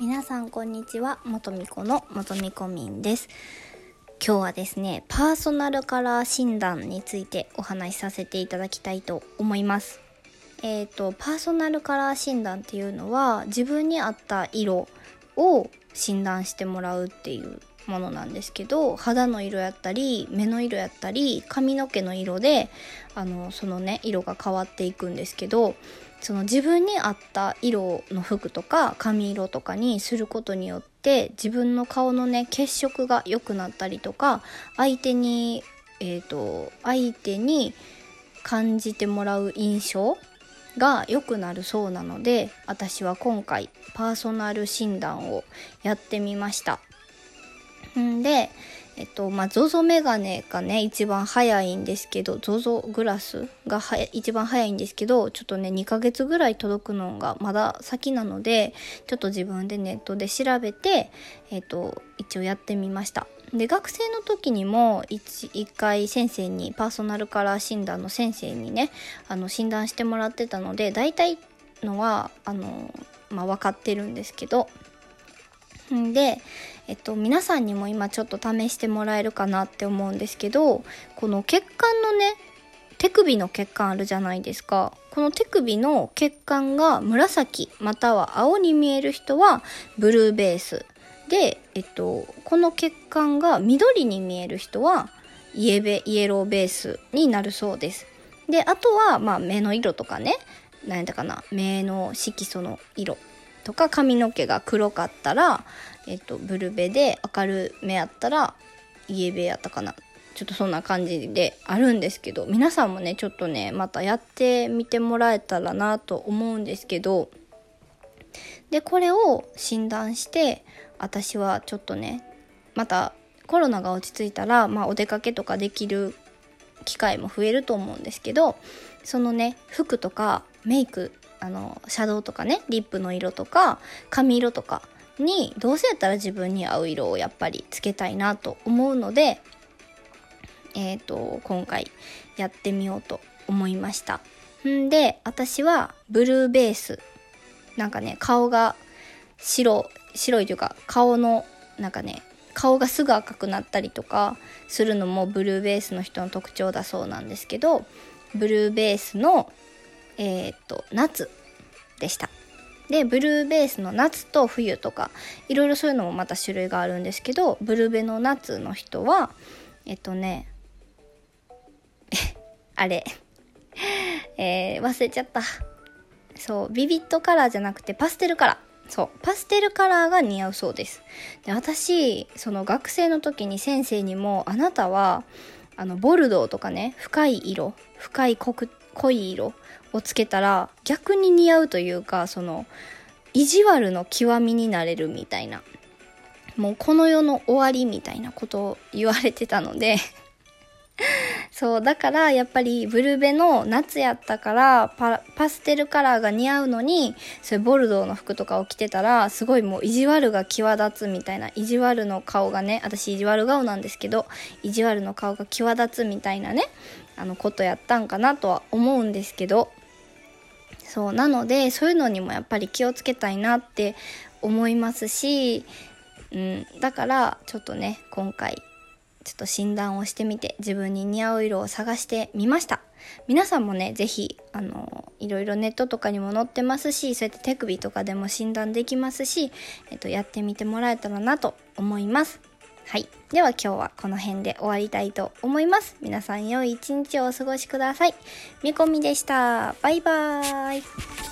皆さんこんにちは。元美子の元美子みです。今日はですねパーソナルカラー診断についてお話しさせていただきたいと思います。えっ、ー、とパーソナルカラー診断っていうのは自分に合った色を診断してもらうっていうものなんですけど肌の色やったり目の色やったり髪の毛の色であのそのね色が変わっていくんですけどその自分に合った色の服とか髪色とかにすることによって自分の顔のね血色が良くなったりとか相手にえっ、ー、と相手に感じてもらう印象が良くなるそうなので私は今回パーソナル診断をやってみましたんで、えっと、まあ、ZOZO メガネがね、一番早いんですけど、ZOZO グラスがは一番早いんですけど、ちょっとね、2ヶ月ぐらい届くのがまだ先なので、ちょっと自分でネットで調べて、えっと、一応やってみました。で、学生の時にも一、一回先生に、パーソナルカラー診断の先生にね、あの、診断してもらってたので、大体のは、あの、まあ、分かってるんですけど、で、えっと、皆さんにも今ちょっと試してもらえるかなって思うんですけどこの血管のね手首の血管あるじゃないですか。この手首の血管が紫または青に見える人はブルーベース。で、えっと、この血管が緑に見える人はイエベイエローベースになるそうです。であとは、まあ、目の色とかね。何だかな。目の色素の色とか髪の毛が黒かったら、えっと、ブルベで明るめやったらイエベやったかな。ちょっとそんな感じであるんですけど皆さんもねちょっとねまたやってみてもらえたらなと思うんですけど。でこれを診断して私はちょっとねまたコロナが落ち着いたら、まあ、お出かけとかできる機会も増えると思うんですけどそのね服とかメイクあのシャドウとかねリップの色とか髪色とかにどうせやったら自分に合う色をやっぱりつけたいなと思うのでえっ、ー、と今回やってみようと思いました。んで私はブルーベース。なんかね顔が白白いというか顔のなんかね顔がすぐ赤くなったりとかするのもブルーベースの人の特徴だそうなんですけどブルーベースのえー、っと、夏でした。で、ブルーベースの夏と冬とか、いろいろそういうのもまた種類があるんですけど、ブルベの夏の人は、えっとね、あれ、えー、忘れちゃった。そう、ビビットカラーじゃなくてパステルカラー。そう、パステルカラーが似合うそうです。で、私、その学生の時に先生にも、あなたは、あの、ボルドーとかね、深い色、深い濃濃い色をつけたら逆に似合うというかその意地悪の極みになれるみたいなもうこの世の終わりみたいなことを言われてたのでそうだからやっぱりブルベの夏やったからパステルカラーが似合うのにそれボルドーの服とかを着てたらすごいもう意地悪が際立つみたいな意地悪の顔がね私意地悪顔なんですけど意地悪の顔が際立つみたいなねあのことやったんかなとは思うんですけどそうなのでそういうのにもやっぱり気をつけたいなって思いますし、うん、だからちょっとね今回ちょっと診断をしてみて自分に似合う色を探してみました皆さんもね是非あのいろいろネットとかにも載ってますしそうやって手首とかでも診断できますし、えっと、やってみてもらえたらなと思いますはい。では今日はこの辺で終わりたいと思います。皆さん良い一日をお過ごしください。みこみでした。バイバーイ。